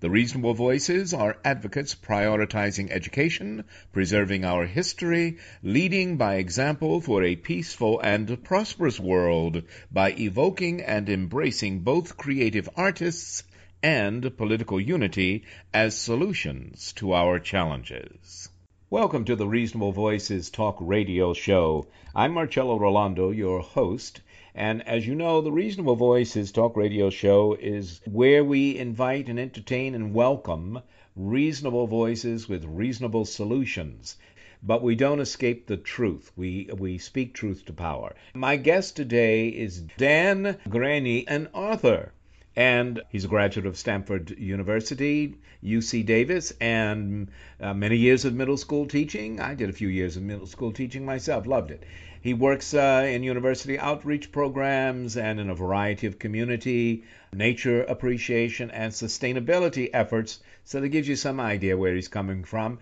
The reasonable voices are advocates prioritizing education, preserving our history, leading by example for a peaceful and prosperous world by evoking and embracing both creative artists and political unity as solutions to our challenges. Welcome to the Reasonable Voices Talk Radio Show. I'm Marcello Rollando, your host, and as you know, the Reasonable Voices Talk Radio Show is where we invite and entertain and welcome reasonable voices with reasonable solutions. But we don't escape the truth. We, we speak truth to power. My guest today is Dan Greaney, an author and he's a graduate of Stanford University, UC Davis, and uh, many years of middle school teaching. I did a few years of middle school teaching myself, loved it. He works uh, in university outreach programs and in a variety of community, nature appreciation, and sustainability efforts. So that gives you some idea where he's coming from.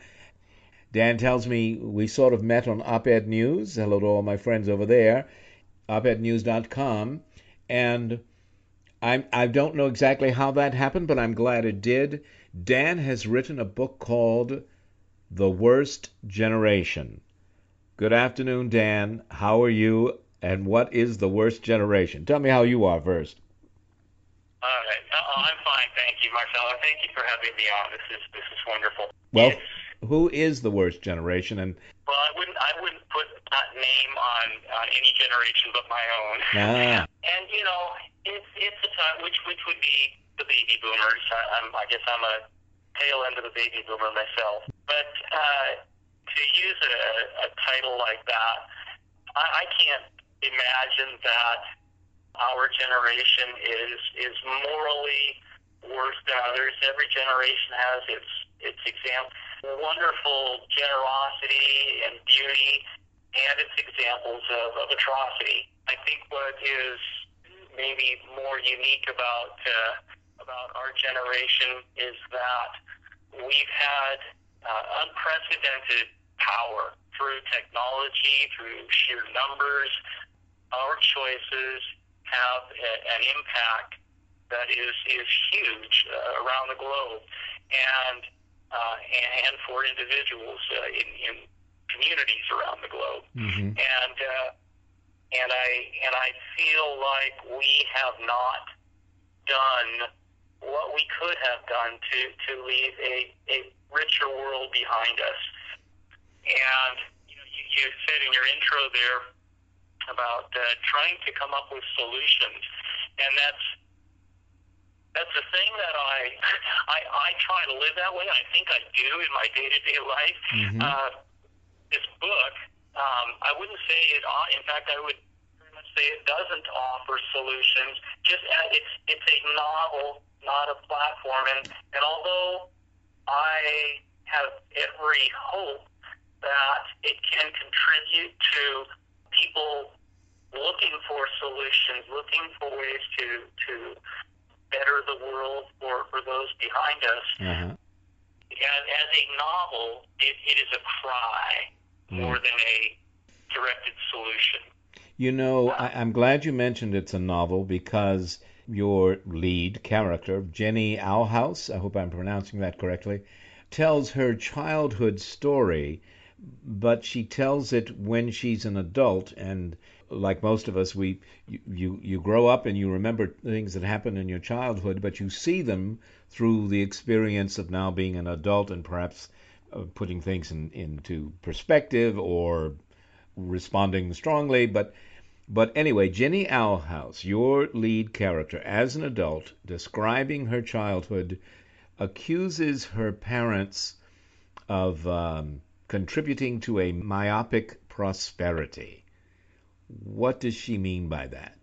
Dan tells me we sort of met on Op Ed News. Hello to all my friends over there, opednews.com. And I'm, I don't know exactly how that happened, but I'm glad it did. Dan has written a book called The Worst Generation. Good afternoon, Dan. How are you? And what is the worst generation? Tell me how you are first. All right. Uh, I'm fine, thank you, Marcello. Thank you for having me on. This is this is wonderful. Well, it's, who is the worst generation? And well, I wouldn't I wouldn't put that name on on any generation but my own. Ah. And you know, it's it's a time which which would be the baby boomers. I, I'm I guess I'm a tail end of the baby boomer myself. But uh, to use a, a title like that, I, I can't imagine that our generation is is morally worse than others. Every generation has its its example, wonderful generosity and beauty, and its examples of, of atrocity. I think what is maybe more unique about uh, about our generation is that we've had uh, unprecedented power through technology, through sheer numbers. Our choices have a, an impact that is is huge uh, around the globe, and uh, and for individuals uh, in, in communities around the globe. Mm-hmm. And uh, and I and I feel like we have not done what we could have done to to leave a, a richer world behind us. And you, know, you, you said in your intro there about uh, trying to come up with solutions, and that's that's the thing that I, I I try to live that way. I think I do in my day to day life. Mm-hmm. Uh, this book, um, I wouldn't say it. In fact, I would pretty much say it doesn't offer solutions. Just uh, it's it's a novel, not a platform. And and although I have every hope that it can contribute to people looking for solutions, looking for ways to to better the world for, for those behind us. Uh-huh. As, as a novel, it, it is a cry Mm. more than a directed solution. You know, I, I'm glad you mentioned it's a novel because your lead character, Jenny Alhouse, I hope I'm pronouncing that correctly, tells her childhood story but she tells it when she's an adult and like most of us we you, you grow up and you remember things that happened in your childhood but you see them through the experience of now being an adult and perhaps uh, putting things in, into perspective or responding strongly but but anyway, Jenny Alhouse, your lead character as an adult, describing her childhood, accuses her parents of um, contributing to a myopic prosperity. What does she mean by that?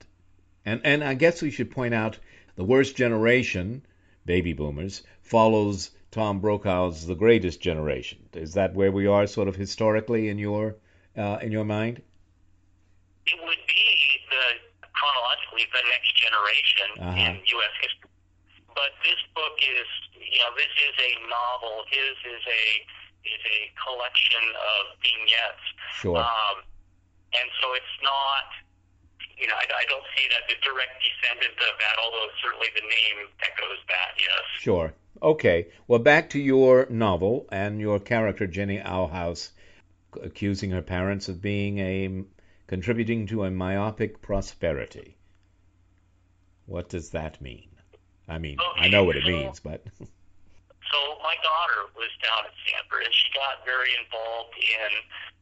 And and I guess we should point out the worst generation, baby boomers, follows Tom Brokaw's The Greatest Generation. Is that where we are, sort of historically, in your uh, in your mind? It would be the chronologically the next generation Uh-huh. in U.S. history. But this book is, you know, this is a novel. His is a is a collection of vignettes. Sure. Um, and so it's not, you know, I, I don't see that the direct descendant of that, although certainly the name echoes that, yes. Sure. Okay. Well, back to your novel and your character, Jenny Alhouse, accusing her parents of being a contributing to a myopic prosperity. What does that mean? I mean, I know what it means, but So my daughter was down at Stanford, and she got very involved in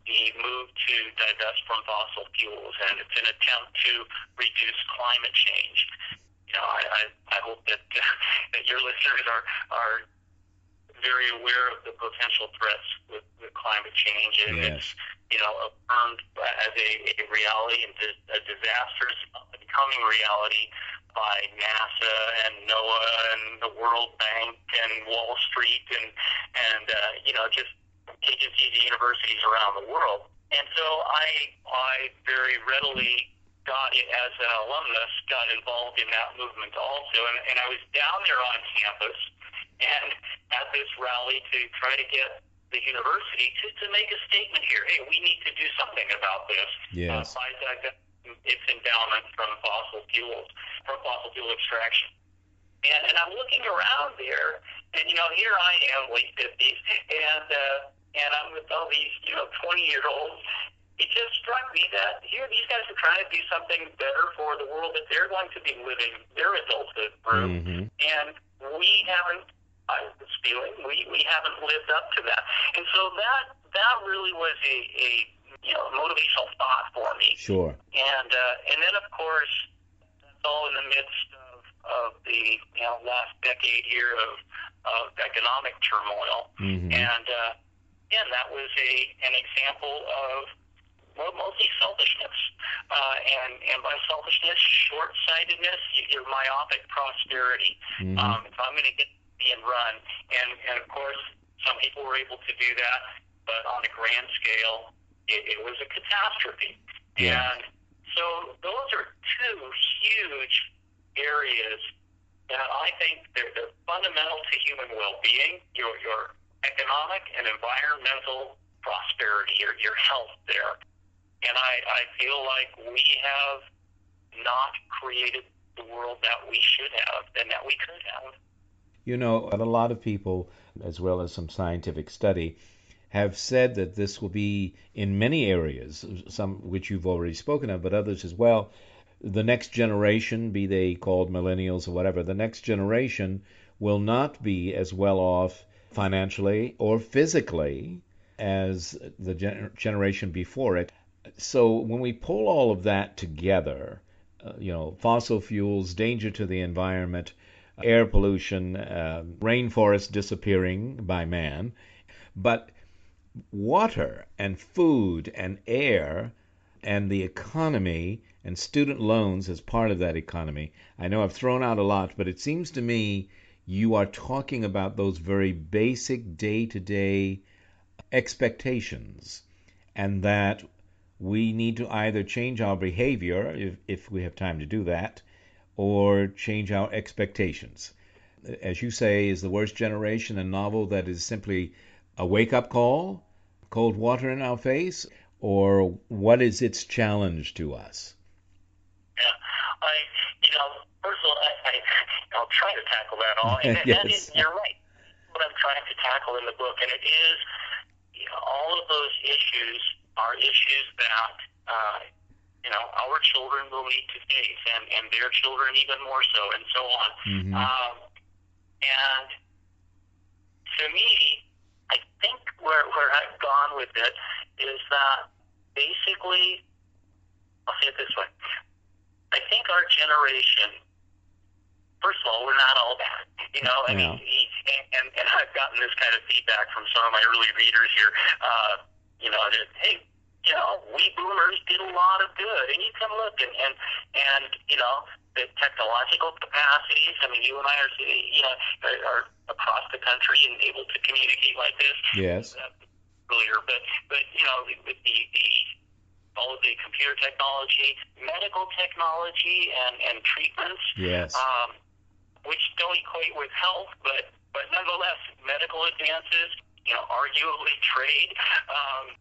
the move to divest from fossil fuels, and it's an attempt to reduce climate change. You know, I, I, I hope that that your listeners are are very aware of the potential threats with, with climate change, and Yes. it's you know affirmed as a, a reality and a disastrous becoming reality by NASA and NOAA and the World Bank and Wall Street and and uh, you know just agencies and universities around the world. And so I I very readily got it as an alumnus got involved in that movement also and, and I was down there on campus and at this rally to try to get the university to, to make a statement here. Hey, we need to do something about this Yes. uh, by divesting its endowment from fossil fuels, from fossil fuel extraction. And, and I'm looking around there, and you know, here I am, late fifties, and uh, and I'm with all these, you know, 20 year olds. It just struck me that here these guys are trying to do something better for the world that they're going to be living their adulthood through, Mhm. and we haven't. I was feeling we we haven't lived up to that, and so that that really was a a you know motivational thought for me sure. and uh, and then of course that's all in the midst of, of the you know last decade here of of economic turmoil, Mhm. and uh, again that was a an example of well mostly selfishness, uh, and and by selfishness short sightedness your myopic prosperity. Mhm. Um, if I'm going to get and run, and and of course some people were able to do that, but on a grand scale it, it was a catastrophe. Yeah. And so those are two huge areas that I think they're, they're fundamental to human well-being, your, your economic and environmental prosperity, your, your health there. And I, I feel like we have not created the world that we should have and that we could have. You know, a lot of people, as well as some scientific study, have said that this will be in many areas, some which you've already spoken of, but others as well. The next generation, be they called millennials or whatever, the next generation will not be as well off financially or physically as the gen- generation before it. So when we pull all of that together, uh, you know, fossil fuels, danger to the environment, air pollution, uh, rainforest disappearing by man, but water and food and air and the economy and student loans as part of that economy. I know I've thrown out a lot, but it seems to me you are talking about those very basic day to day expectations and that we need to either change our behavior if, if we have time to do that or change our expectations. As you say, is the worst generation a novel that is simply a wake up call, cold water in our face, or what is its challenge to us? Yeah, I, you know, first of all, I, I, I'll try to tackle that all, and that Yes. is, you're right. What I'm trying to tackle in the book, and it is, all of those issues are issues that uh, you know our children will need to face, and and their children even more so, and so on. Mhm. Um, and to me, I think where where I've gone with it is that basically, I'll say it this way. I think our generation, first of all, we're not all bad. You know, I mean, and, and I've gotten this kind of feedback from some of my early readers here. Uh, you know, that hey, you know, we boomers did a lot of good, and you can look and and and you know the technological capacities. I mean, you and I are you know are, are across the country and able to communicate like this. Yes. Uh, earlier, but but you know with the the all of the computer technology, medical technology, and and treatments Yes. um, which don't equate with health, but but nonetheless, medical advances, you know, arguably trade. Um,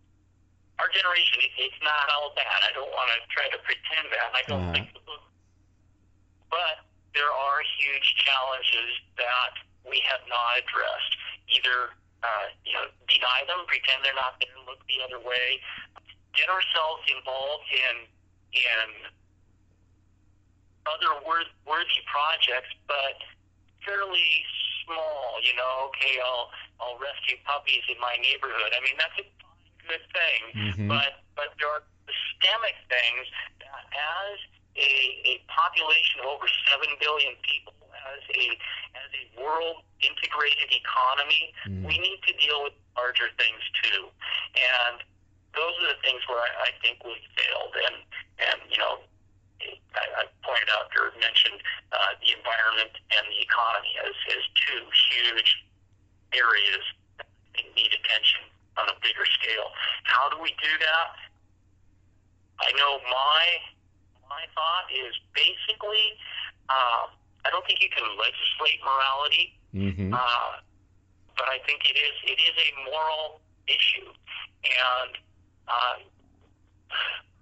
our generation, it, it's not all bad. I don't want to try to pretend that. I don't Uh-huh. think, but there are huge challenges that we have not addressed. Either uh, you know, deny them, pretend they're not there, look the other way, get ourselves involved in in other worth, worthy projects, but fairly small. You know, okay, I'll I'll rescue puppies in my neighborhood. I mean, that's a good thing, Mhm. but but there are systemic things that as a, a population of over seven billion people, as a as a world integrated economy, Mm. we need to deal with larger things too, and those are the things where I, I think we failed, and and you know. I, I pointed out or mentioned uh, the environment and the economy as, as two huge areas that need attention on a bigger scale. How do we do that? I know my my thought is basically uh, I don't think you can legislate morality, Mhm. uh, but I think it is it is a moral issue, and uh,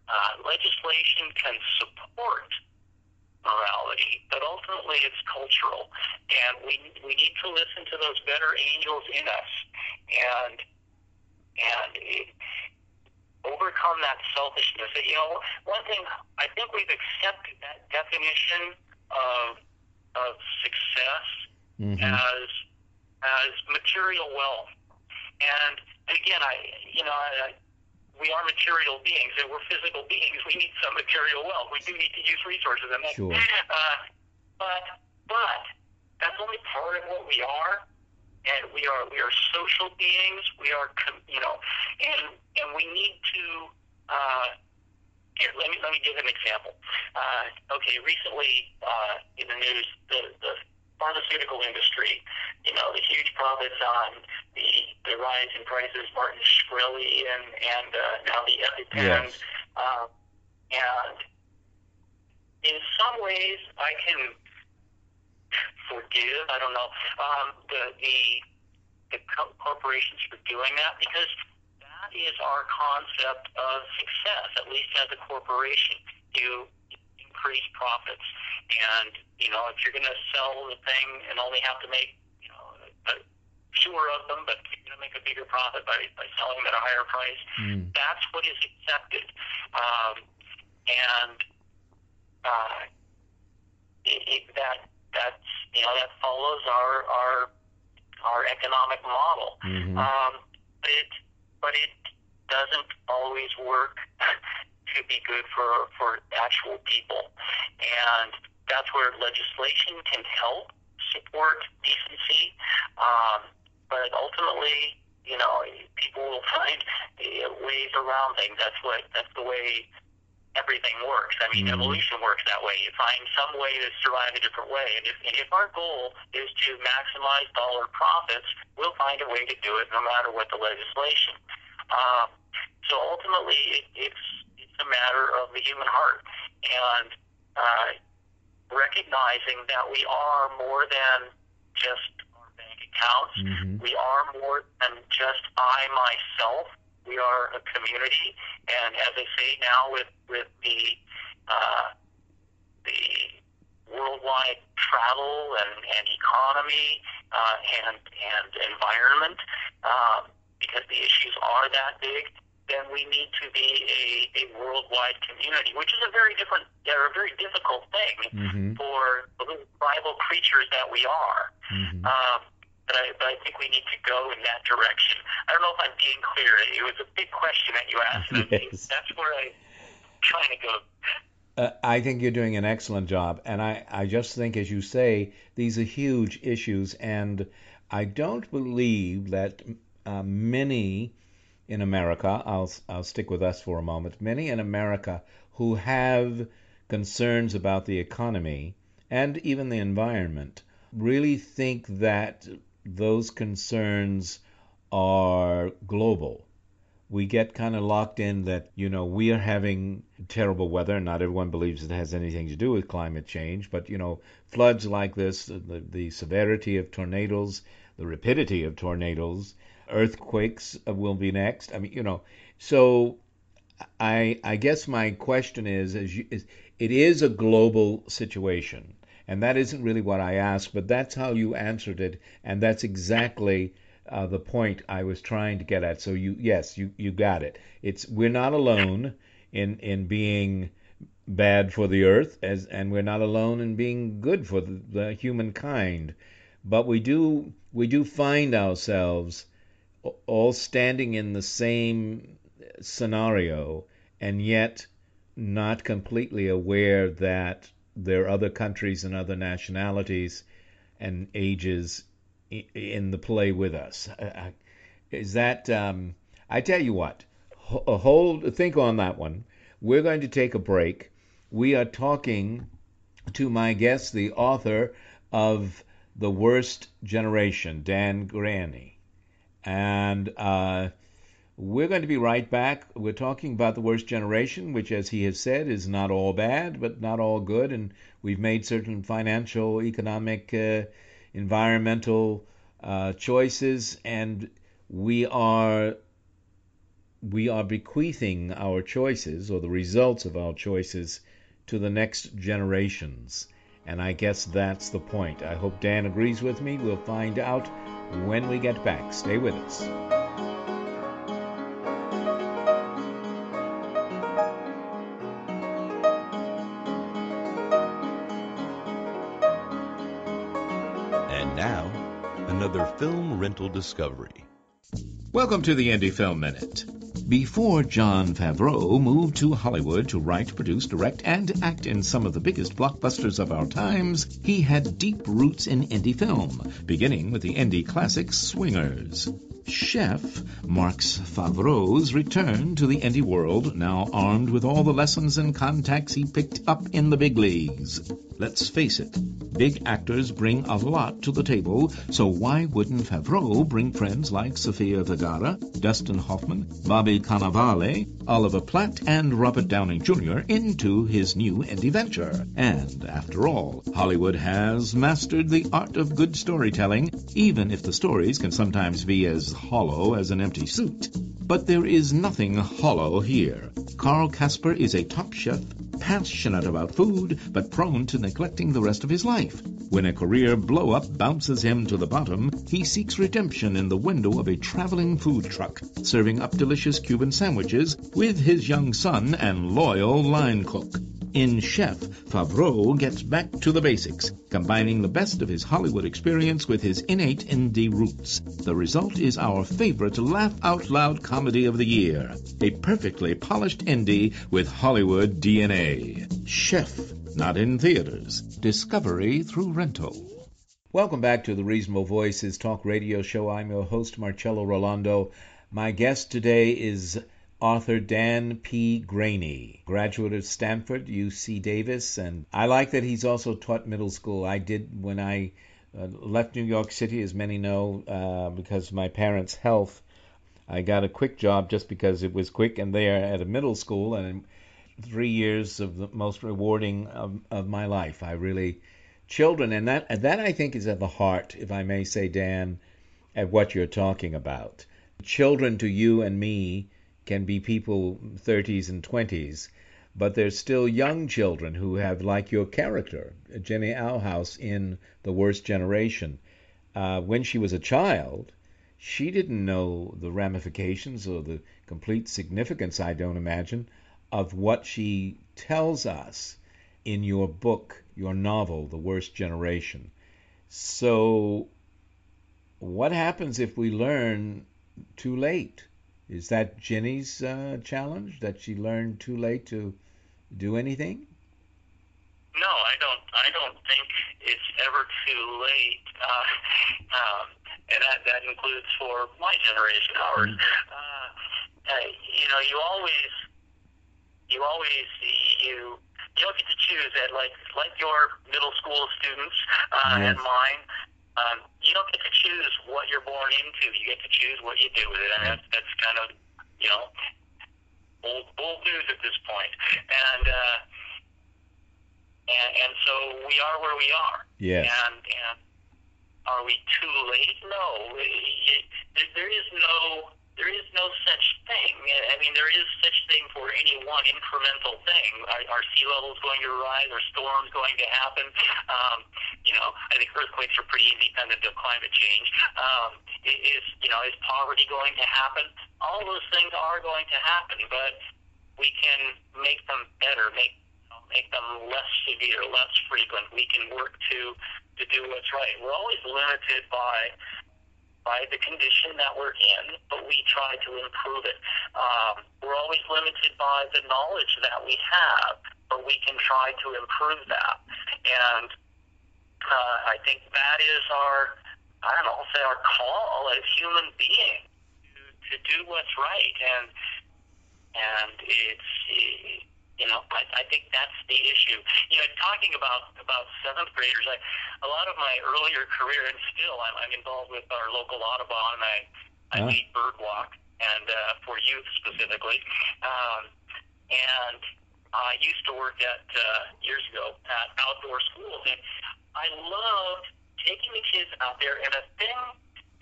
uh, legislation can support morality, but ultimately it's cultural, and we we need to listen to those better angels in us, and and it, overcome that selfishness. You know, one thing I think we've accepted that definition of of success Mhm. as as material wealth. And again, I you know I, we are material beings and we're physical beings. We need some material wealth. We do need to use resources, and that, Sure. uh, but but that's only part of what we are. And we are we are social beings. We are you know, and and we need to. Uh, here, let me let me give an example. Uh, okay, recently uh, in the news, the the pharmaceutical industry, you know, the huge profits on the the rise in prices, Martin Shkreli and and uh, now the EpiPen, Yes. uh, and in some ways I can forgive. I don't know um, the the the corporations for doing that because that is our concept of success, at least as a corporation. You increase profits, and you know if you're going to sell the thing and only have to make a, fewer of them, but you're going to make a bigger profit by by selling them at a higher price. Mm. That's what is accepted, um, and uh, it, it, that that's you know that follows our our our economic model. Mhm. Um, but it but it doesn't always work to be good for for actual people, and that's where legislation can help support decency. Um, but ultimately, you know, people will find uh, ways around things. That's what that's the way everything works. I mean, Mhm. evolution works that way. You find some way to survive a different way. And if, if our goal is to maximize dollar profits, we'll find a way to do it no matter what the legislation. Um, so ultimately, it, it's it's a matter of the human heart and uh, recognizing that we are more than just our bank accounts. Mhm. We are more than just I myself. We are a community, and as I say now, with with the uh, the worldwide travel and, and economy uh, and and environment, um, because the issues are that big, then we need to be a, a worldwide community, which is a very different, or a very difficult thing Mhm. for the little tribal creatures that we are. Mhm. Um, but I, but I think we need to go in that direction. I don't know if I'm being clear. It was a big question that you asked. and I think That's where I'm trying to go. Uh, I think you're doing an excellent job, and I, I just think, as you say, these are huge issues, and I don't believe that uh, many in America, I'll I'll stick with us for a moment, many in America who have concerns about the economy and even the environment really think that those concerns are global. We get kind of locked in that you know we are having terrible weather. Not everyone believes it has anything to do with climate change, but you know floods like this, the, the severity of tornadoes, the rapidity of tornadoes, earthquakes will be next. I mean, you know, so I I guess my question is, is, you, is it is a global situation, and that isn't really what I asked, but that's how you answered it, and that's exactly uh, the point I was trying to get at. So you, yes, you you got it. It's we're not alone in in being bad for the earth, as and we're not alone in being good for the, the humankind, but we do we do find ourselves all standing in the same scenario, and yet not completely aware that there are other countries and other nationalities and ages in the play with us. Uh, uh, Is that? Um, I tell you what. uh, Hold. Think on that one. We're going to take a break. We are talking to my guest, the author of The Worst Generation, Dan Greaney, and. Uh, we're going to be right back. We're talking about the worst generation, which, as he has said, is not all bad, but not all good. And we've made certain financial, economic, uh, environmental uh, choices, and we are we are bequeathing our choices or the results of our choices to the next generations. And I guess that's the point. I hope Dan agrees with me. We'll find out when we get back. Stay with us. And now, another film rental discovery. Welcome to the Indie Film Minute. Before Jon Favreau moved to Hollywood to write, produce, direct, and act in some of the biggest blockbusters of our times, he had deep roots in indie film, beginning with the indie classic Swingers. Chef marks Favreau's return to the indie world, now armed with all the lessons and contacts he picked up in the big leagues. Let's face it, big actors bring a lot to the table, so why wouldn't Favreau bring friends like Sofia Vergara, Dustin Hoffman, Bobby Cannavale, Oliver Platt, and Robert Downey Jr. into his new indie venture? And after all, Hollywood has mastered the art of good storytelling, even if the stories can sometimes be as hollow as an empty suit. But there is nothing hollow here. Carl Casper is a top chef, passionate about food, but prone to neglecting the rest of his life. When a career blow up bounces him to the bottom, he seeks redemption in the window of a traveling food truck, serving up delicious Cuban sandwiches with his young son and loyal line cook. In Chef, Favreau gets back to the basics, combining the best of his Hollywood experience with his innate indie roots. The result is our favorite laugh out loud comedy of the year, a perfectly polished indie with Hollywood DNA. Chef, not in theaters. Discovery through rental. Welcome back to the Reasonable Voices Talk Radio Show. I'm your host, Marcello Rollando. My guest today is author Dan P. Greaney, graduate of Stanford, UC Davis, and I like that he's also taught middle school. I did when I uh, left New York City, as many know, uh, because of my parents' health. I got a quick job just because it was quick and there at a middle school, and three years of the most rewarding of, of my life. I really children, and that that I think is at the heart, if I may say, Dan, at what you're talking about. Children to you and me can be people 30s and 20s, but there's still young children who have, like your character, Jenny Alhouse in The Worst Generation. Uh, when she was a child, she didn't know the ramifications or the complete significance, I don't imagine, of what she tells us in your book, your novel, The Worst Generation. So, what happens if we learn too late? Is that Jenny's uh, challenge that she learned too late to do anything? No, I don't. I don't think it's ever too late, uh, um, and that that includes for my generation, ours. Mm-hmm. Uh, uh, you know, you always, you always, you you don't get to choose that, like like your middle school students uh, yes. and mine. Um, you don't get to choose what you're born into. You get to choose what you do with it, and that's that's kind of you know old old news at this point. And uh, and and so we are where we are. Yes. And and are we too late? No. It, it, there is no there is no such thing. I mean, there is such thing for any one incremental thing. Are, are sea levels going to rise? Are storms going to happen? Um, you know, I think earthquakes are pretty independent of climate change. Um, is you know, is poverty going to happen? All those things are going to happen, but we can make them better, make make them less severe, less frequent. We can work to to do what's right. We're always limited by by the condition that we're in, but we try to improve it. Um, we're always limited by the knowledge that we have, but we can try to improve that. And uh, I think that is our, I don't know, say our call as human beings to, to do what's right. And and it's you know, I, I think that's the issue. You know, talking about about seventh graders, I, a lot of my earlier career, and still, I'm, I'm involved with our local Audubon. I I huh? lead bird walk, and uh, for youth specifically. Um, and I used to work at uh, years ago at outdoor schools, and I loved taking the kids out there. And a thing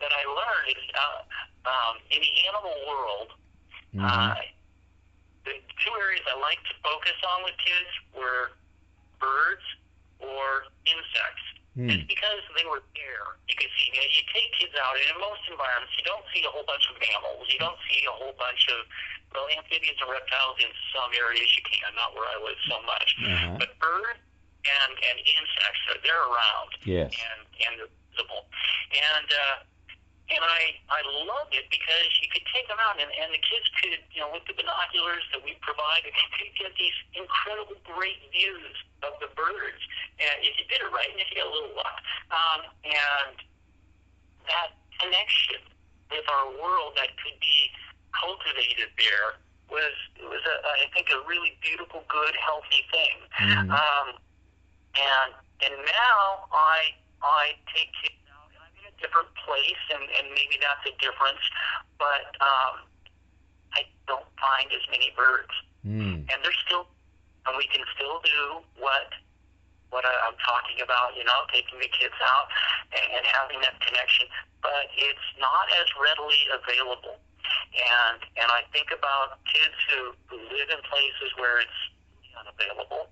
that I learned is uh, um, in the animal world. Mm-hmm. Uh, the two areas I like to focus on with kids were birds or insects. Hmm. It's because they were there. You can see, you, know, you take kids out, and in most environments, you don't see a whole bunch of mammals. You don't see a whole bunch of, well, amphibians and reptiles in some areas you can, not where I live so much. Uh-huh. But birds and, and insects, they're around. Yes. And, and they're visible. And, uh, and I I loved it because you could take them out and, and the kids could you know with the binoculars that we provided could get these incredible great views of the birds. And if you did it right and if you got a little luck. Um, and that connection with our world that could be cultivated there was was a, I think a really beautiful good healthy thing. Mm-hmm. um, and and now I I take kids different place, and, and maybe that's a difference. But um, I don't find as many birds, mm. and there's still, and we can still do what what I'm talking about. You know, taking the kids out and, and having that connection, but it's not as readily available. And and I think about kids who, who live in places where it's unavailable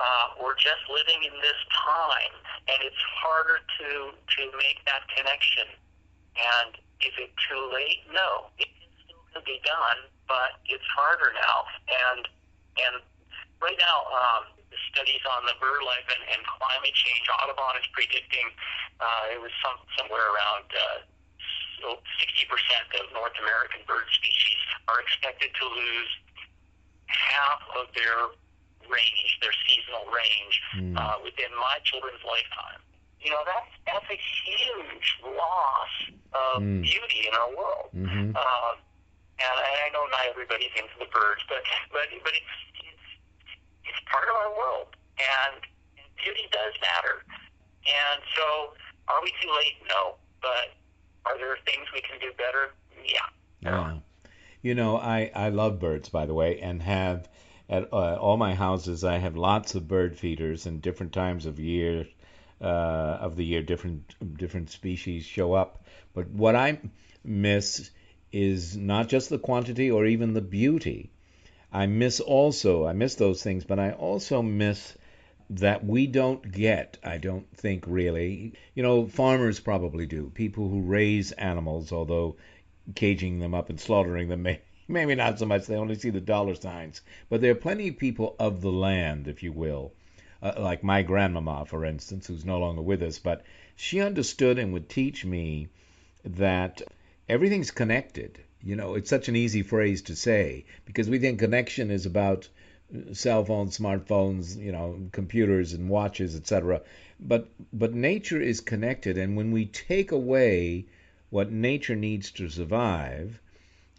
uh, we're just living in this time, and it's harder to to make that connection. And is it too late? No, it can still be done, but it's harder now. And and right now, um, the studies on the bird life and, and climate change, Audubon is predicting uh, it was some somewhere around. Uh, 60% of North American bird species are expected to lose half of their range, their seasonal range, mm. uh, within my children's lifetime. You know, that's that's a huge loss of mm. beauty in our world. Mm-hmm. Um, and I know not everybody's into the birds, but but but it's it's, it's part of our world, and, and beauty does matter. And so, are we too late? No, but are there things we can do better? Yeah. Yeah. You know, I I love birds, by the way, and have at uh, all my houses, I have lots of bird feeders, and different times of year uh, of the year, different different species show up. But what I miss is not just the quantity or even the beauty. I miss also I miss those things, but I also miss that we don't get, I don't think really. You know, farmers probably do. People who raise animals, although caging them up and slaughtering them may maybe not so much. They only see the dollar signs. But there are plenty of people of the land, if you will, uh, like my grandmama, for instance, who's no longer with us, but she understood and would teach me that everything's connected. You know, it's such an easy phrase to say because we think connection is about uh, cell phones, smartphones, you know, computers and watches, etc. But but nature is connected, and when we take away what nature needs to survive,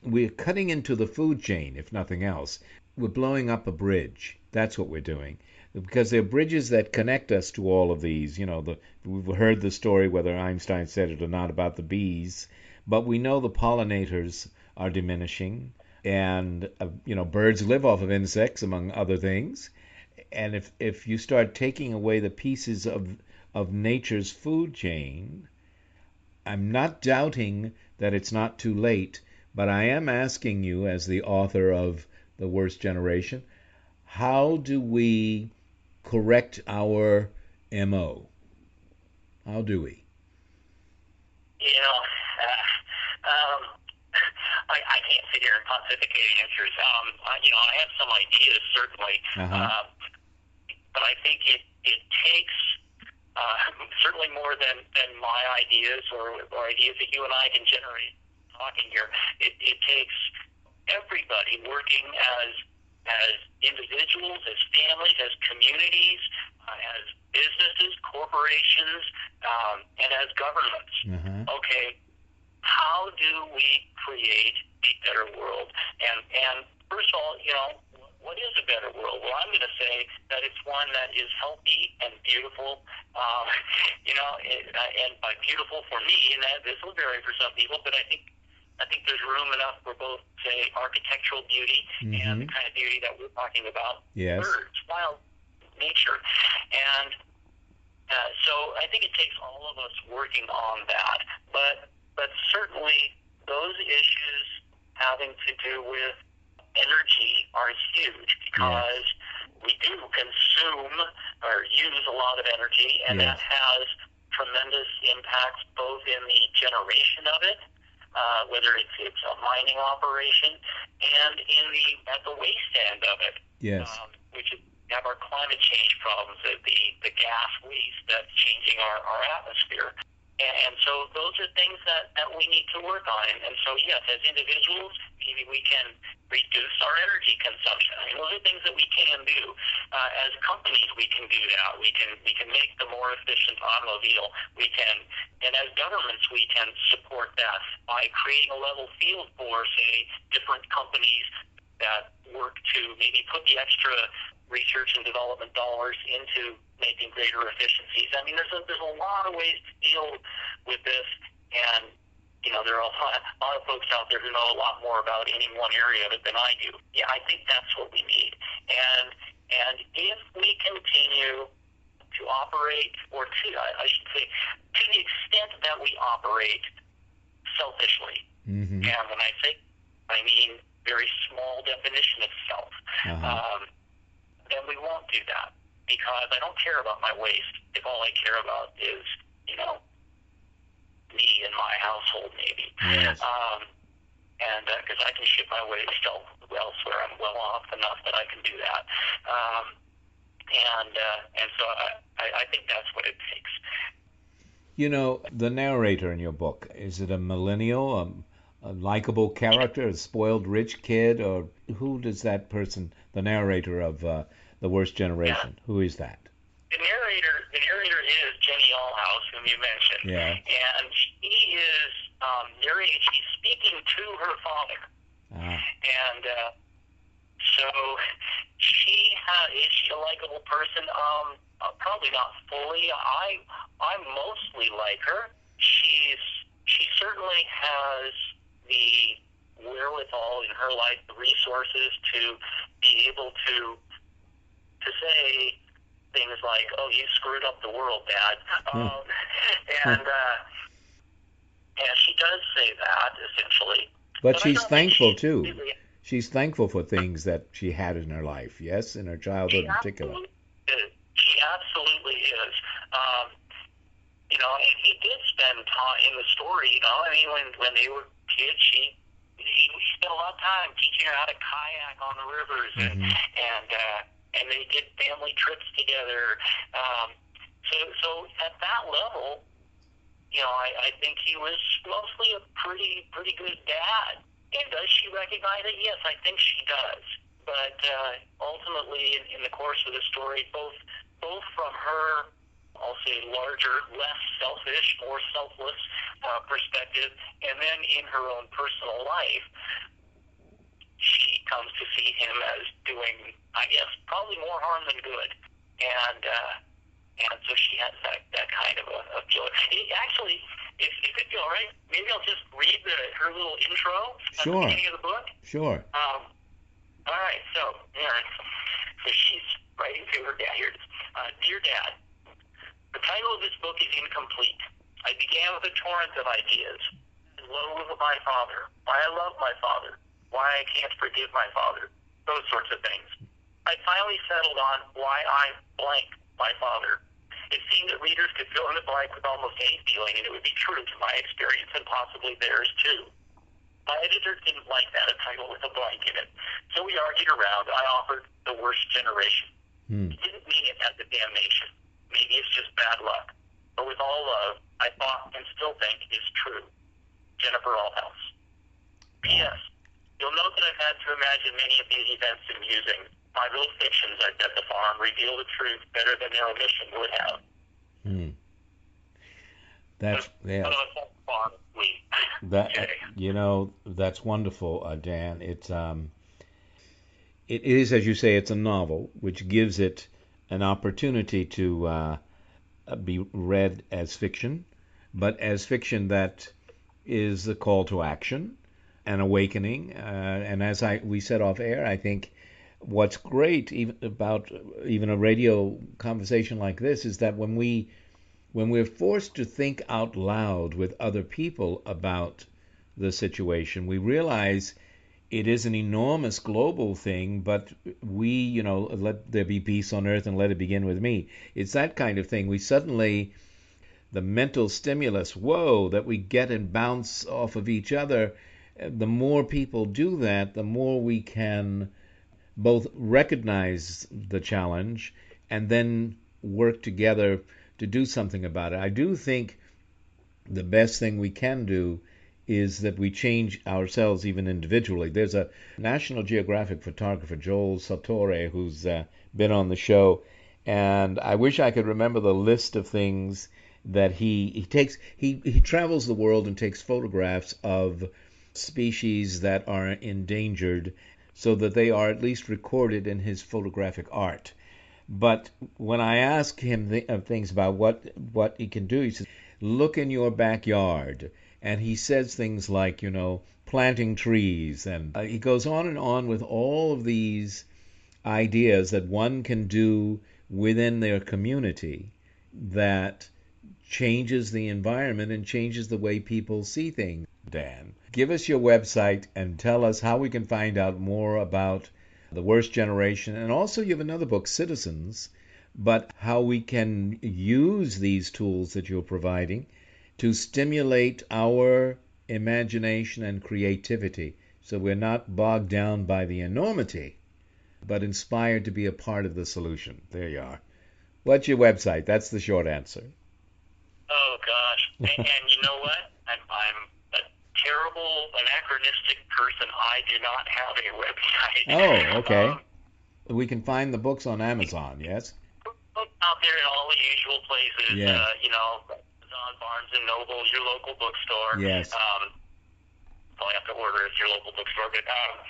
we're cutting into the food chain, if nothing else. We're blowing up a bridge. That's what we're doing. Because there are bridges that connect us to all of these. You know, the, we've heard the story, whether Einstein said it or not, about the bees, but we know the pollinators are diminishing, and uh, you know, birds live off of insects, among other things. And if if you start taking away the pieces of of nature's food chain, I'm not doubting that it's not too late but I am asking you, as the author of The Worst Generation, how do we correct our MO? How do we? You know, uh, um, I, I can't sit here and pontificate answers. Um, I, you know, I have some ideas, certainly. Uh-huh. Uh, but I think it, it takes uh, certainly more than, than my ideas or, or ideas that you and I can generate talking here. It, it takes everybody working as as individuals, as families, as communities, uh, as businesses, corporations, um, and as governments. Mm-hmm. Okay, how do we create a better world? And and first of all, you know, what is a better world? Well, I'm going to say that it's one that is healthy and beautiful. Um, you know, and, and by beautiful for me, and that this will vary for some people, but I think I think there's room enough for both, say, architectural beauty Mhm. and the kind of beauty that we're talking about. Yes. Birds, wild nature. And uh, so I think it takes all of us working on that. But but certainly those issues having to do with energy are huge because we do consume or use a lot of energy, and Yes. that has tremendous impacts both in the generation of it, uh, whether it's, it's a mining operation, and in the at the waste end of it, Yes. um, which is we have our climate change problems, the the, the gas waste that's changing our, our atmosphere. And, and so those are things that, that we need to work on. And, and so, yes, as individuals, maybe we can reduce our energy consumption. I mean, those are things that we can do. Uh, as companies, we can do that. We can we can make the more efficient automobile. We can, and as governments, we can support that by creating a level field for, say, different companies that work to maybe put the extra research and development dollars into making greater efficiencies. I mean, there's a, there's a lot of ways to deal with this, and you know, there are a lot, a lot of folks out there who know a lot more about any one area of it than I do. Yeah, I think that's what we need, and and if we continue to operate, or to I, I should say, to the extent that we operate selfishly, Mm-hmm. and when I say, I mean very small definition of self. Uh-huh. Um, then we won't do that because I don't care about my waste if all I care about is, you know, me and my household maybe. Yes. Um, and because I can ship my waste el- elsewhere, I'm well off enough that I can do that. Um, and uh, and so I, I, I think that's what it takes. You know, the narrator in your book, is it a millennial, a, likable character, a spoiled rich kid, or who does that person, the narrator of uh, The Worst Generation, who is that? The narrator, the narrator is Jenny Alhouse, whom you mentioned. Yeah. And she is um, narrating. She's speaking to her father. Ah, And uh, so she ha- is she a likable person? Um, uh, probably not fully. I I mostly like her. She's she certainly has the wherewithal in her life, the resources to be able to to say things like, "Oh, you screwed up the world, Dad," Hmm. um, and uh, and she does say that essentially. but I she's thankful she's too. really- She's thankful for things that she had in her life, yes, in her childhood She in particular. is. She absolutely is. Um, you know, and he did spend time in the story. You know, I mean, when when they were kids, she he spent a lot of time teaching her how to kayak on the rivers, and Mhm. and uh, and they did family trips together. Um, so so at that level, you know, I, I think he was mostly a pretty pretty good dad. And does she recognize it? Yes, I think she does. But uh, ultimately, in, in the course of the story, both both from her, I'll say, larger, less selfish, more selfless uh, perspective, and then in her own personal life, she comes to see him as doing, I guess, probably more harm than good. And uh, and so she has that, that kind of a, a feel. It, actually, if, if it'd be all right, maybe I'll just read the, her little intro at Sure. the beginning of the book. Sure. Um, all right, so, yeah, so she's writing to her dad. Here it is. Uh, Dear Dad, title of this book is incomplete. I began with a torrent of ideas. Loathe my father. Why I love my father. Why I can't forgive my father. Those sorts of things. I finally settled on why I blank my father. It seemed that readers could fill in the blank with almost any feeling, and it would be true to my experience and possibly theirs too. My editor didn't like that a title with a blank in it, so we argued around. I offered the worst generation. Hmm. He didn't mean it as a damnation. Maybe it's just bad luck. But with all love, I thought and still think is true. Jennifer Alhouse. P.S. You'll note that I've had to imagine many of these events in musing. My little fictions I bet the farm reveal the truth better than their omission would have. Hmm. That's yeah. But on the farm, we. That you know, that's wonderful, uh, Dan. It's um, it is as you say, it's a novel, which gives it an opportunity to uh, be read as fiction, but as fiction that is a call to action, an awakening, uh, and as I we said off air, I think what's great even about even a radio conversation like this is that when we when we're forced to think out loud with other people about the situation, we realize it is an enormous global thing, but we, you know, let there be peace on earth and let it begin with me. It's that kind of thing. We suddenly, the mental stimulus, whoa, that we get and bounce off of each other, uh, the more people do that, the more we can both recognize the challenge and then work together to do something about it. I do think the best thing we can do is that we change ourselves even individually. There's a National Geographic photographer, Joel Sartore, who's uh, been on the show, and I wish I could remember the list of things that he he takes. He he travels the world and takes photographs of species that are endangered, so that they are at least recorded in his photographic art. But when I ask him things about what what he can do, he says, "Look in your backyard." And he says things like, you know, planting trees, and uh, he goes on and on with all of these ideas that one can do within their community that changes the environment and changes the way people see things. Dan, give us your website and tell us how we can find out more about the worst generation. And also, you have another book, Citizens, but how we can use these tools that you're providing to stimulate our imagination and creativity so we're not bogged down by the enormity, but inspired to be a part of the solution. There you are. What's your website? That's the short answer. Oh gosh, and, and you know what? I'm I'm a terrible anachronistic person. I do not have a website. Oh, okay. Um, We can find the books on Amazon, yes? books out there in all the usual places. Yeah. Uh, you know, Amazon, Barnes and Noble, your local bookstore. Yes. Um, all you have to order is your local bookstore, but um,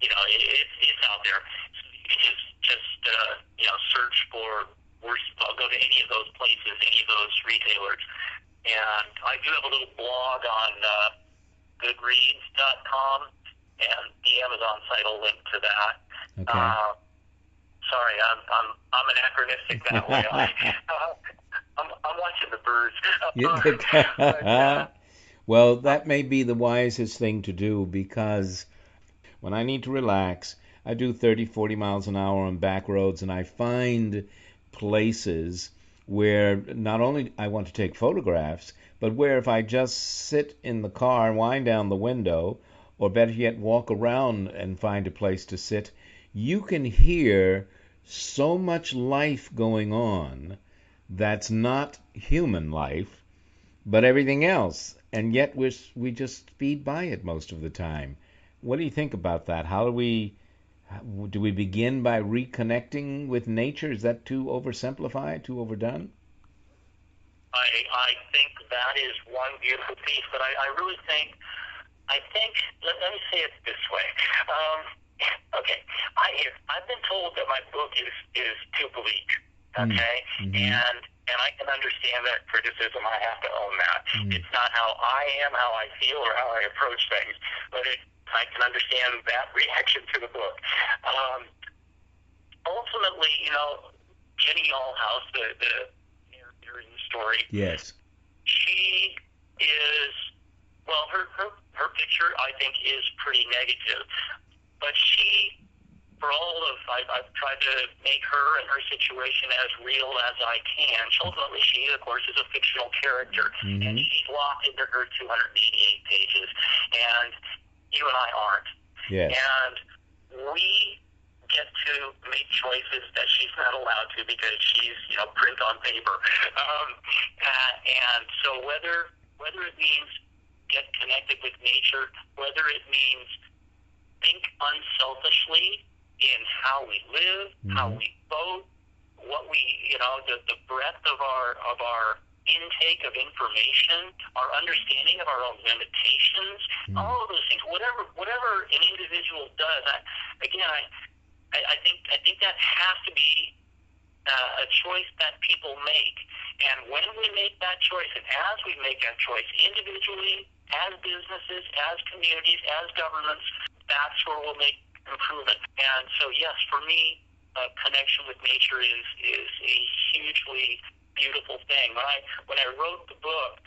you know, it, it's it's out there. So you can just just uh, you know search for. Worst, I'll go to any of those places, any of those retailers, and I do have a little blog on uh, Goodreads.com, and the Amazon site will link to that. Okay. Uh, sorry, I'm I'm I'm anachronistic that way. Uh, I'm I'm watching the birds. But, uh, well, that may be the wisest thing to do because when I need to relax, I do 30, 40 miles an hour on back roads, and I find places where not only I want to take photographs, but where if I just sit in the car and wind down the window, or better yet, walk around and find a place to sit, you can hear so much life going on that's not human life, but everything else. And yet we we just speed by it most of the time. What do you think about that? How do we do we begin by reconnecting with nature? Is that too oversimplified, too overdone? I I think that is one beautiful piece, but I, I really think I think let, let me say it this way. Um, okay, I I've been told that my book is is too bleak. Hmm. Okay, mm-hmm. and and I can understand that criticism. I have to own that. Mm. It's not how I am, how I feel, or how I approach things, but it, I can understand that reaction to the book. Um, ultimately, you know, Jenny Alhouse, the the narrator in the story, yes, she is well. Her her her picture, I think, is pretty negative, but she for all of I've, I've tried to make her and her situation as real as I can. Ultimately, she of course is a fictional character, mm-hmm. and she's locked into her 288 pages, and you and I aren't. Yes. And we get to make choices that she's not allowed to because she's you know print on paper. Um, uh, and so whether whether it means get connected with nature, whether it means think unselfishly in how we live, mm-hmm. how we vote, what we, you know, the, the breadth of our of our intake of information, our understanding of our own limitations, mm-hmm. all of those things. Whatever whatever an individual does, I, again, I, I I think I think that has to be uh, a choice that people make. And when we make that choice, and as we make that choice individually, as businesses, as communities, as governments, that's where we'll make improvement. And so, yes, for me, uh, connection with nature is is a hugely beautiful thing. When I when I wrote the book,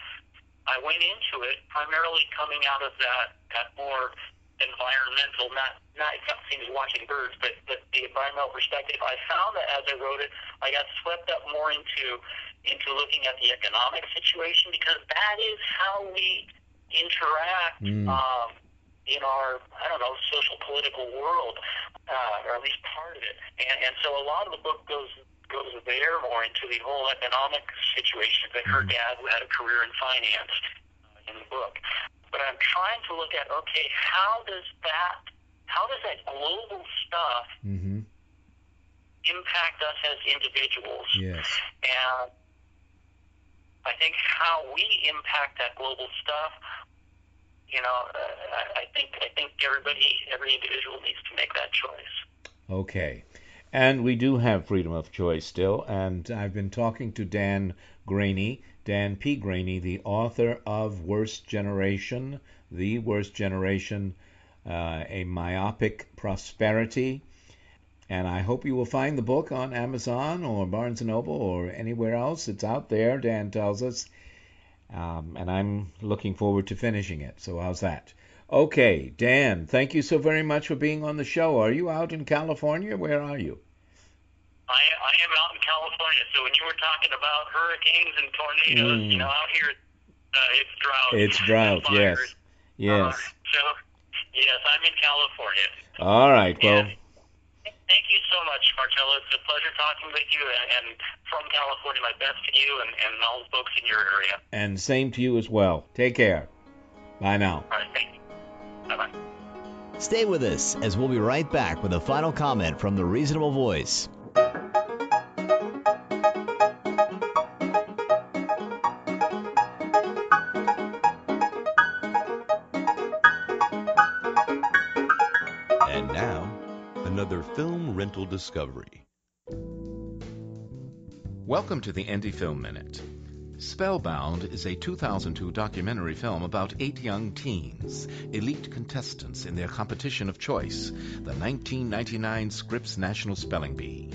I went into it primarily coming out of that that more environmental, not not it's not watching birds, but, but the environmental perspective. I found that as I wrote it, I got swept up more into into looking at the economic situation because that is how we interact. Mm. Um, in our, I don't know, social political world, uh, or at least part of it. And, and so a lot of the book goes goes there more into the whole economic situation. That her mm-hmm. dad who had a career in finance uh, in the book. But I'm trying to look at okay, how does that how does that global stuff mm-hmm. impact us as individuals? Yes. And I think how we impact that global stuff you know, uh, I, I think I think everybody, every individual needs to make that choice. Okay. And we do have freedom of choice still. And I've been talking to Dan Greaney, Dan P. Greaney, the author of Worst Generation, The Worst Generation, uh, A Myopic Prosperity. And I hope you will find the book on Amazon or Barnes & Noble or anywhere else. It's out there, Dan tells us. Um, and I'm looking forward to finishing it. So how's that? Okay, Dan, thank you so very much for being on the show. Are you out in California? Where are you? I, I am out in California. So when you were talking about hurricanes and tornadoes, mm. you know, out here uh, it's drought. It's drought. Yes. Yes. Uh, so yes, I'm in California. All right. Well. Thank you so much, Marcello. It's a pleasure talking with you, and, and from California, my best to you and, and all the folks in your area. And same to you as well. Take care. Bye now. All right, thank you. Bye-bye. Stay with us as we'll be right back with a final comment from the Reasonable Voice. Film rental discovery. Welcome to the Indie Film Minute. Spellbound is a 2002 documentary film about eight young teens, elite contestants in their competition of choice, the 1999 Scripps National Spelling Bee.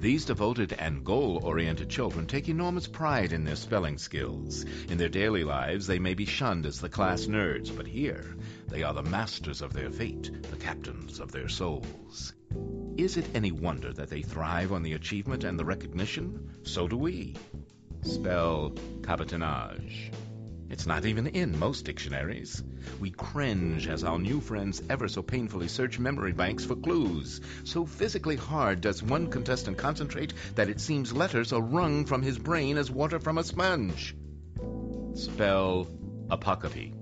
These devoted and goal oriented children take enormous pride in their spelling skills. In their daily lives, they may be shunned as the class nerds, but here, they are the masters of their fate, the captains of their souls. Is it any wonder that they thrive on the achievement and the recognition? So do we. Spell cabotinage. It's not even in most dictionaries. We cringe as our new friends ever so painfully search memory banks for clues. So physically hard does one contestant concentrate that it seems letters are wrung from his brain as water from a sponge. Spell apocope.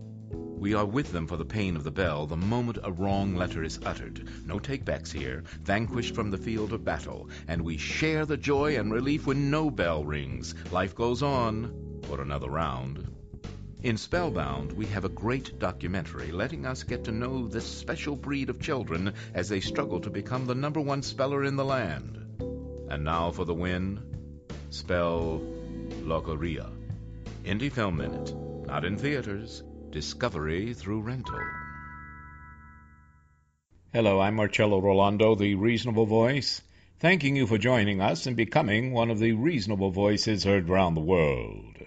We are with them for the pain of the bell the moment a wrong letter is uttered. No takebacks here, vanquished from the field of battle, and we share the joy and relief when no bell rings. Life goes on for another round. In Spellbound, we have a great documentary letting us get to know this special breed of children as they struggle to become the number one speller in the land. And now for the win Spell Logorrhea. Indie Film Minute. Not in theaters. Discovery through rental. Hello, I'm Marcello Rollando, the Reasonable Voice, thanking you for joining us and becoming one of the reasonable voices heard around the world.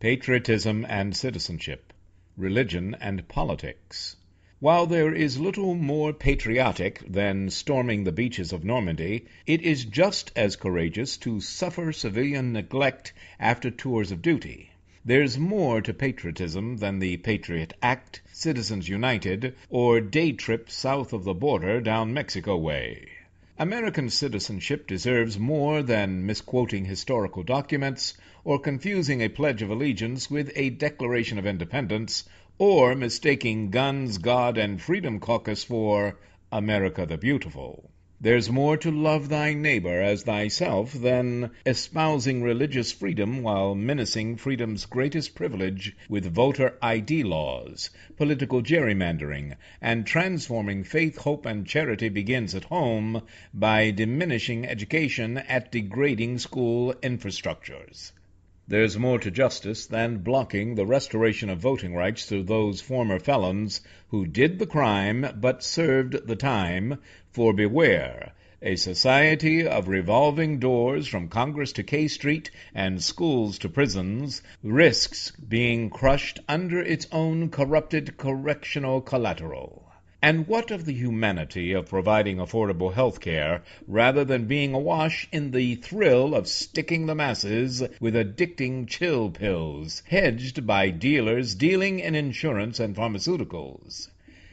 Patriotism and Citizenship, Religion and Politics. While there is little more patriotic than storming the beaches of Normandy, it is just as courageous to suffer civilian neglect after tours of duty. There's more to patriotism than the Patriot Act, Citizens United, or day trip south of the border down Mexico way. American citizenship deserves more than misquoting historical documents or confusing a Pledge of Allegiance with a Declaration of Independence or mistaking Guns, God, and Freedom Caucus for America the Beautiful. There's more to love thy neighbor as thyself than espousing religious freedom while menacing freedom's greatest privilege with voter ID laws, political gerrymandering, and transforming faith, hope, and charity begins at home by diminishing education at degrading school infrastructures. There's more to justice than blocking the restoration of voting rights to those former felons who did the crime but served the time, for beware, a society of revolving doors from Congress to K Street and schools to prisons risks being crushed under its own corrupted correctional collateral. And what of the humanity of providing affordable health care rather than being awash in the thrill of sticking the masses with addicting chill pills, hedged by dealers dealing in insurance and pharmaceuticals?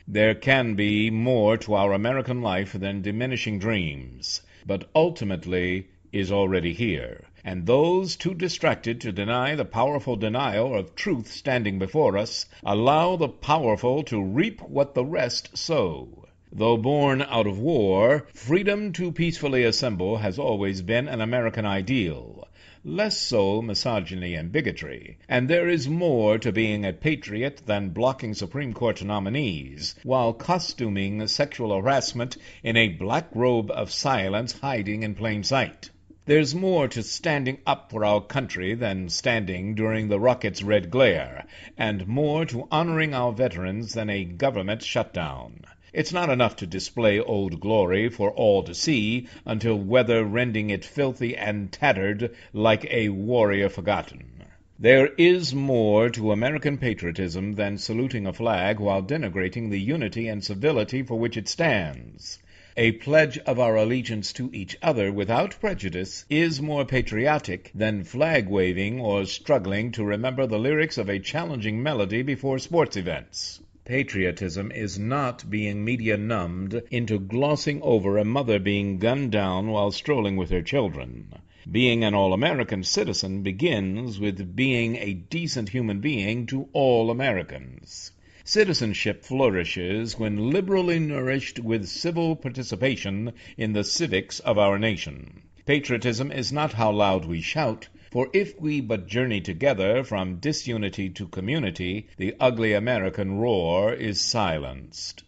There can be more to our American life than diminishing dreams, but ultimately is already here and those too distracted to deny the powerful denial of truth standing before us allow the powerful to reap what the rest sow. Though born out of war, freedom to peacefully assemble has always been an American ideal. Less so misogyny and bigotry, and there is more to being a patriot than blocking Supreme Court nominees, while costuming sexual harassment in a black robe of silence hiding in plain sight. There's more to standing up for our country than standing during the rocket's red glare, and more to honoring our veterans than a government shutdown. It's not enough to display old glory for all to see until weather rending it filthy and tattered like a warrior forgotten. There is more to American patriotism than saluting a flag while denigrating the unity and civility for which it stands. A pledge of our allegiance to each other without prejudice is more patriotic than flag waving or struggling to remember the lyrics of a challenging melody before sports events. Patriotism is not being media numbed into glossing over a mother being gunned down while strolling with her children. Being an all American citizen begins with being a decent human being to all Americans. Citizenship flourishes when liberally nourished with civil participation in the civics of our nation. Patriotism is not how loud we shout, for if we but journey together from disunity to community, the ugly American roar is silenced.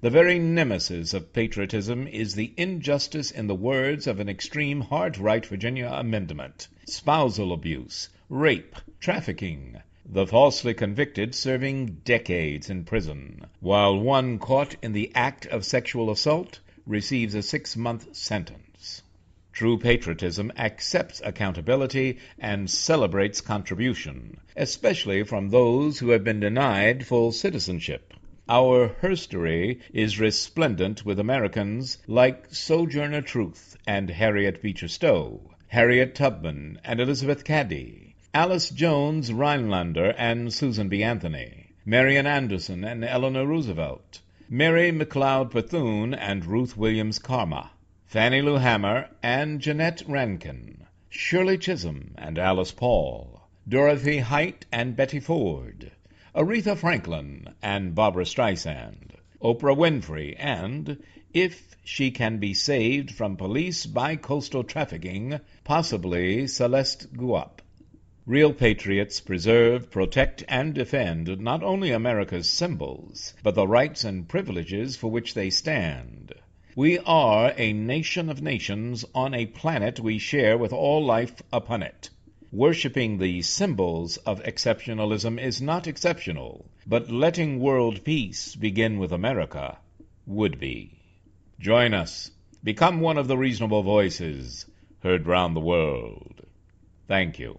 The very nemesis of patriotism is the injustice in the words of an extreme hard right Virginia amendment spousal abuse, rape, trafficking, the falsely convicted serving decades in prison, while one caught in the act of sexual assault receives a six month sentence. True patriotism accepts accountability and celebrates contribution, especially from those who have been denied full citizenship. Our herstory is resplendent with Americans like Sojourner Truth and Harriet Beecher Stowe, Harriet Tubman and Elizabeth Cady, Alice Jones Rhinelander and Susan B. Anthony, Marian Anderson and Eleanor Roosevelt, Mary McLeod Bethune and Ruth Williams Khama, Fannie Lou Hamer and Jeannette Rankin, Shirley Chisholm and Alice Paul, Dorothy Height and Betty Ford, Aretha Franklin and Barbra Streisand, Oprah Winfrey, and, if she can be saved from police by coastal trafficking, possibly Celeste Guap. Real patriots preserve, protect, and defend not only America's symbols, but the rights and privileges for which they stand. We are a nation of nations on a planet we share with all life upon it. Worshipping the symbols of exceptionalism is not exceptional, but letting world peace begin with America would be. Join us. Become one of the reasonable voices heard round the world. Thank you.